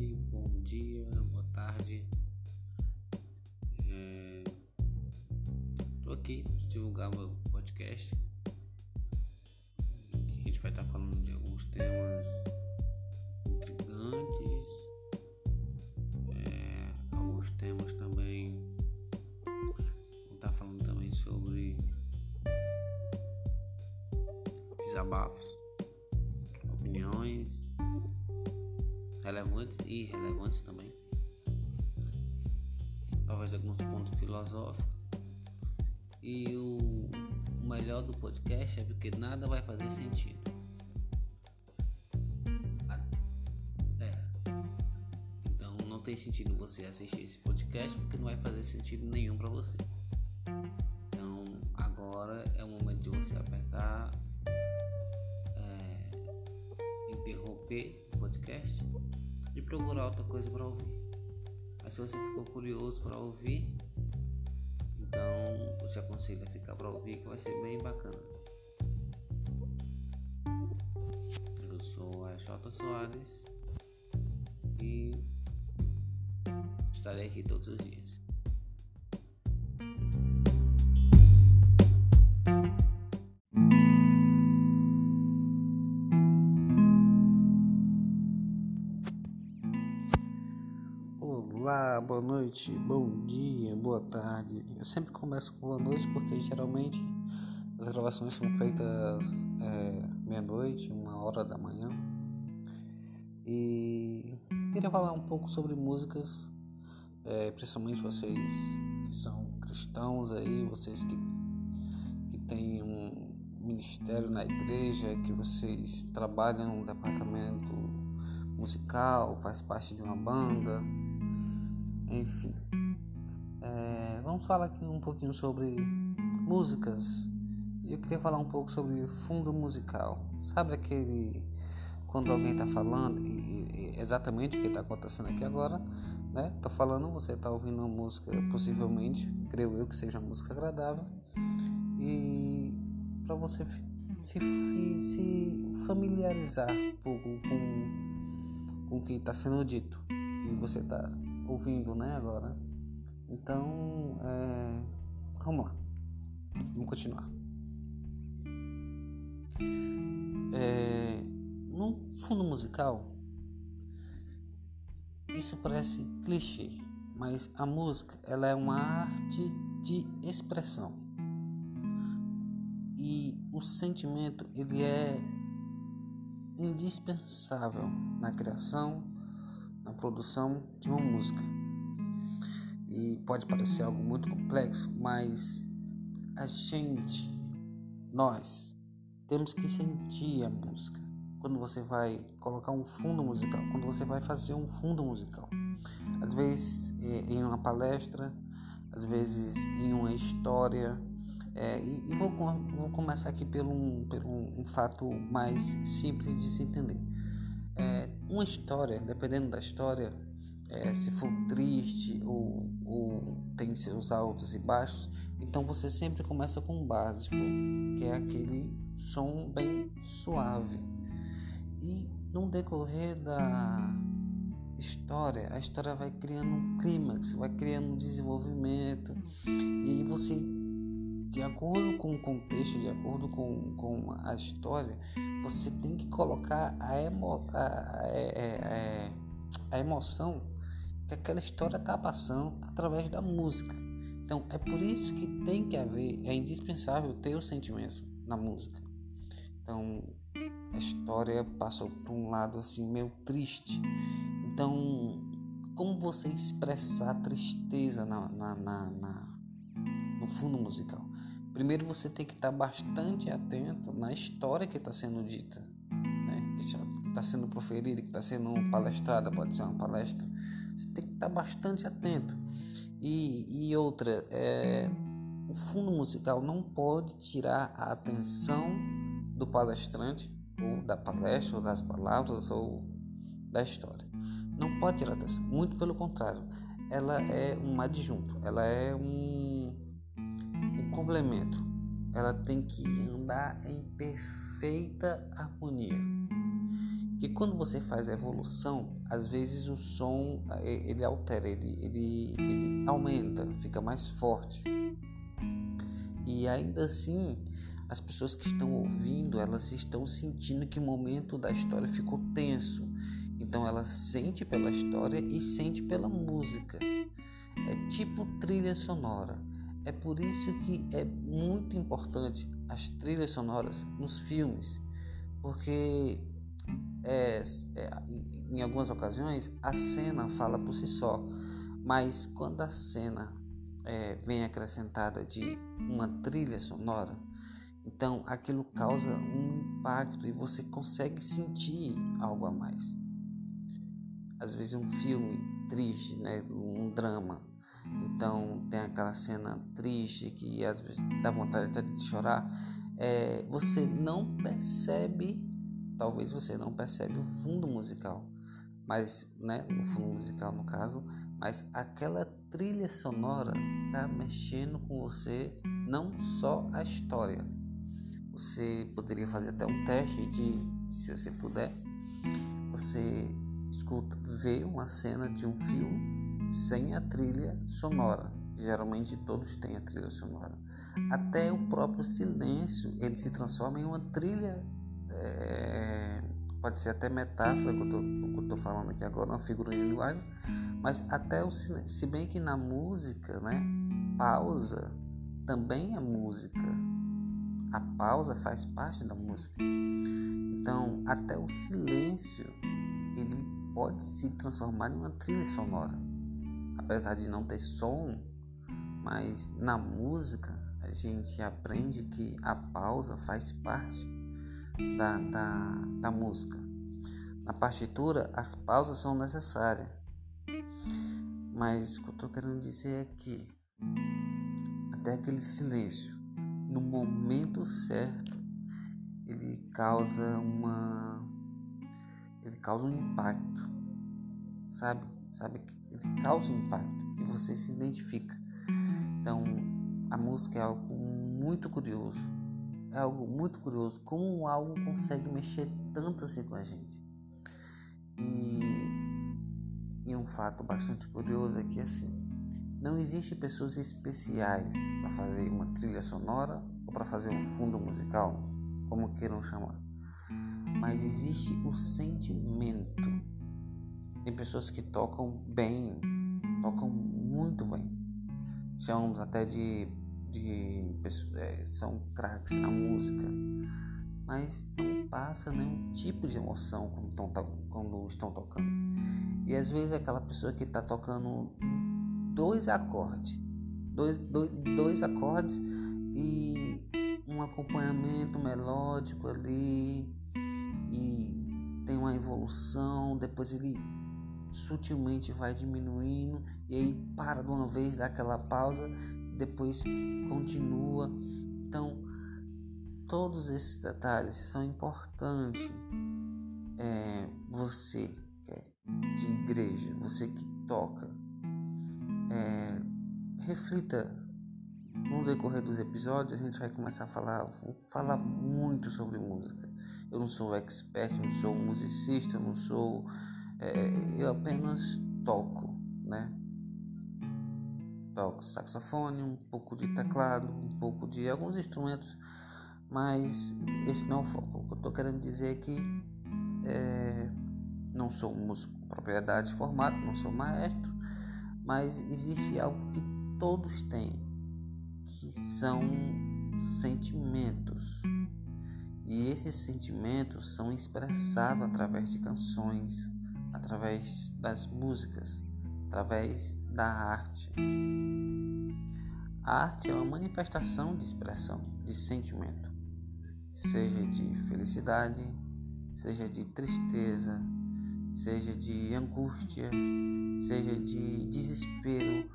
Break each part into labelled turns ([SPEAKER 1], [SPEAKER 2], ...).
[SPEAKER 1] bom dia, boa tarde. É... Tô aqui divulgar meu podcast. A gente vai estar falando de alguns temas intrigantes, é... alguns temas também. Vou estar falando também sobre desabafos, e irrelevantes também. Talvez alguns pontos filosóficos. E o melhor do podcast é porque nada vai fazer sentido. É. Então não tem sentido você assistir esse podcast porque não vai fazer sentido nenhum para você. Então agora é o momento de você apertar, é, interromper o podcast e procurar outra coisa para ouvir. Mas se você ficou curioso para ouvir, então eu te aconselho a ficar para ouvir que vai ser bem bacana. Eu sou a Jota Soares e estarei aqui todos os dias. Boa noite, bom dia, boa tarde. Eu sempre começo com boa noite porque geralmente as gravações são feitas é, meia-noite, uma hora da manhã. E queria falar um pouco sobre músicas, é, principalmente vocês que são cristãos aí, vocês que, que têm um ministério na igreja, que vocês trabalham no departamento musical, faz parte de uma banda enfim, é, vamos falar aqui um pouquinho sobre músicas. Eu queria falar um pouco sobre fundo musical. Sabe aquele quando alguém está falando e, e, exatamente o que está acontecendo aqui agora, né? Tô falando, você está ouvindo uma música, possivelmente, creio eu que seja uma música agradável e para você se, se familiarizar um pouco com, com o que está sendo dito e você está ouvindo, né, agora. Então, é... vamos lá. Vamos continuar. É... No fundo musical, isso parece clichê, mas a música ela é uma arte de expressão e o sentimento ele é indispensável na criação na produção de uma música. E pode parecer algo muito complexo, mas a gente, nós, temos que sentir a música. Quando você vai colocar um fundo musical, quando você vai fazer um fundo musical. Às vezes é, em uma palestra, às vezes em uma história. É, e, e vou, vou, começar aqui pelo, um, um fato mais simples de se entender. É, uma história, dependendo da história, é, se for triste ou, ou, tem seus altos e baixos, então você sempre começa com o básico, que é aquele som bem suave. E no decorrer da história, a história vai criando um clímax, vai criando um desenvolvimento, e você de acordo com o contexto, de acordo com, com a história, você tem que colocar a, emo, a, a, a, a emoção que aquela história está passando através da música. Então é por isso que tem que haver, é indispensável ter o sentimento na música. Então a história passou por um lado assim meio triste. Então como você expressar tristeza na, na, na, na no fundo musical? Primeiro você tem que estar bastante atento na história que está sendo dita, né? que está sendo proferida, que está sendo palestrada, pode ser uma palestra. Você tem que estar bastante atento. E, e outra, é, o fundo musical não pode tirar a atenção do palestrante, ou da palestra, ou das palavras, ou da história. Não pode tirar atenção, muito pelo contrário, ela é um adjunto, ela é um complemento, ela tem que andar em perfeita harmonia. Que quando você faz a evolução, às vezes o som é, ele altera, ele, ele, ele aumenta, fica mais forte. E ainda assim, as pessoas que estão ouvindo, elas estão sentindo que o momento da história ficou tenso. Então ela sente pela história e sente pela música. É tipo trilha sonora. É por isso que é muito importante as trilhas sonoras nos filmes, porque é, é, em algumas ocasiões a cena fala por si só, mas quando a cena é, vem acrescentada de uma trilha sonora, então aquilo causa um impacto e você consegue sentir algo a mais. Às vezes um filme triste, né, um drama, então tem aquela cena triste que às vezes dá vontade até de chorar. É, você não percebe, talvez você não percebe o fundo musical, mas, né, o fundo musical no caso, mas aquela trilha sonora tá mexendo com você, não só a história, você poderia fazer até um teste de, se você puder, você escuta, vê uma cena de um filme sem a trilha sonora. Geralmente todos têm a trilha sonora. Até o próprio silêncio ele se transforma em uma trilha. É, pode ser até metáfora que eu estou falando aqui agora, uma figura de linguagem, mas até o silêncio. Se bem que na música, né, pausa também é música a pausa faz parte da música. Então, até o silêncio ele pode se transformar em uma trilha sonora. Apesar de não ter som, mas na música a gente aprende que a pausa faz parte da, da, da música. Na partitura, as pausas são necessárias. Mas o que eu estou querendo dizer é que até aquele silêncio no momento certo, ele causa uma ele causa um impacto. Sabe? Sabe ele causa um impacto que você se identifica. Então, a música é algo muito curioso. É algo muito curioso como algo consegue mexer tanto assim com a gente. E, e um fato bastante curioso é que assim, não existe pessoas especiais para fazer uma trilha sonora ou para fazer um fundo musical, como queiram chamar. Mas existe o sentimento. Tem pessoas que tocam bem, tocam muito bem. Chamamos até de, de é, são craques na música, mas não passa nenhum tipo de emoção quando estão, quando estão tocando. E às vezes é aquela pessoa que está tocando dois acordes, dois, dois, dois acordes e um acompanhamento melódico ali e tem uma evolução, depois ele sutilmente vai diminuindo e aí para de uma vez, dá aquela pausa e depois continua. Então, todos esses detalhes são importantes. É, você que é de igreja, você que toca, é, reflita no decorrer dos episódios a gente vai começar a falar, vou falar muito sobre música. Eu não sou expert, não sou musicista, não sou, é, eu apenas toco, né? Toco saxofone, um pouco de teclado, um pouco de alguns instrumentos, mas esse não é o foco. O que eu estou querendo dizer é que é, não sou músico propriedade formado, não sou maestro, mas existe algo que todos têm, que são sentimentos. E esses sentimentos são expressados através de canções, através das músicas, através da arte. A arte é uma manifestação de expressão, de sentimento, seja de felicidade, seja de tristeza, seja de angústia, seja de desespero,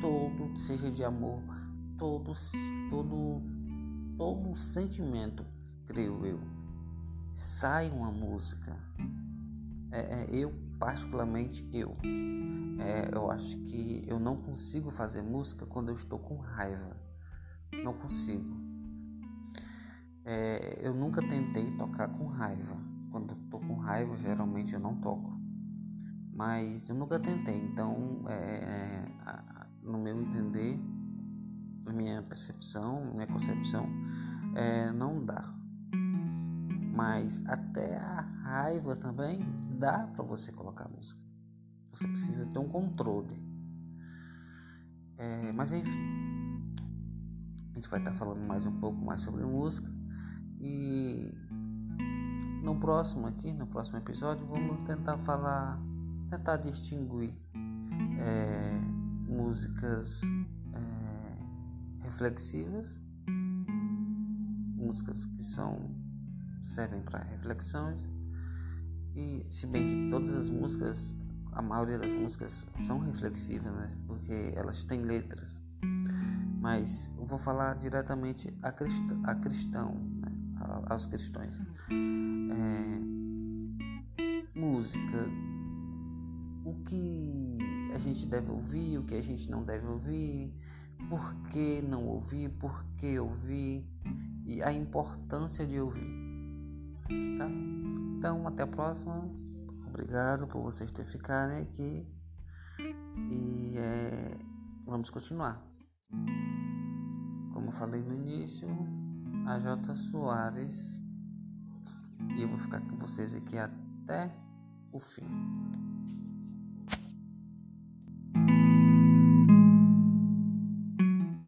[SPEAKER 1] todo, seja de amor, todo, todo, todo sentimento, creio eu, sai uma música. É, é, eu, particularmente eu, é, eu acho que eu não consigo fazer música quando eu estou com raiva. Não consigo. É, eu nunca tentei tocar com raiva. Quando estou com raiva, geralmente eu não toco. mas eu nunca tentei. Então, é, no meu entender, na minha percepção, minha concepção, é, não dá. Mas até a raiva também dá para você colocar música. Você precisa ter um controle. É, mas enfim, a gente vai estar falando mais um pouco mais sobre música e no próximo aqui, no próximo episódio, vamos tentar falar, tentar distinguir é, músicas é, reflexivas, músicas que são servem para reflexões e se bem que todas as músicas, a maioria das músicas são reflexivas, né? Porque elas têm letras. Mas eu vou falar diretamente a, crist a cristão, né? a, aos cristãos. É, música, o que a gente deve ouvir, o que a gente não deve ouvir, por que não ouvir, por que ouvir e a importância de ouvir. Tá? Então, até a próxima. Obrigado por vocês terem ficado aqui. E é, vamos continuar. Como eu falei no início, a J Soares. E eu vou ficar com vocês aqui até o fim.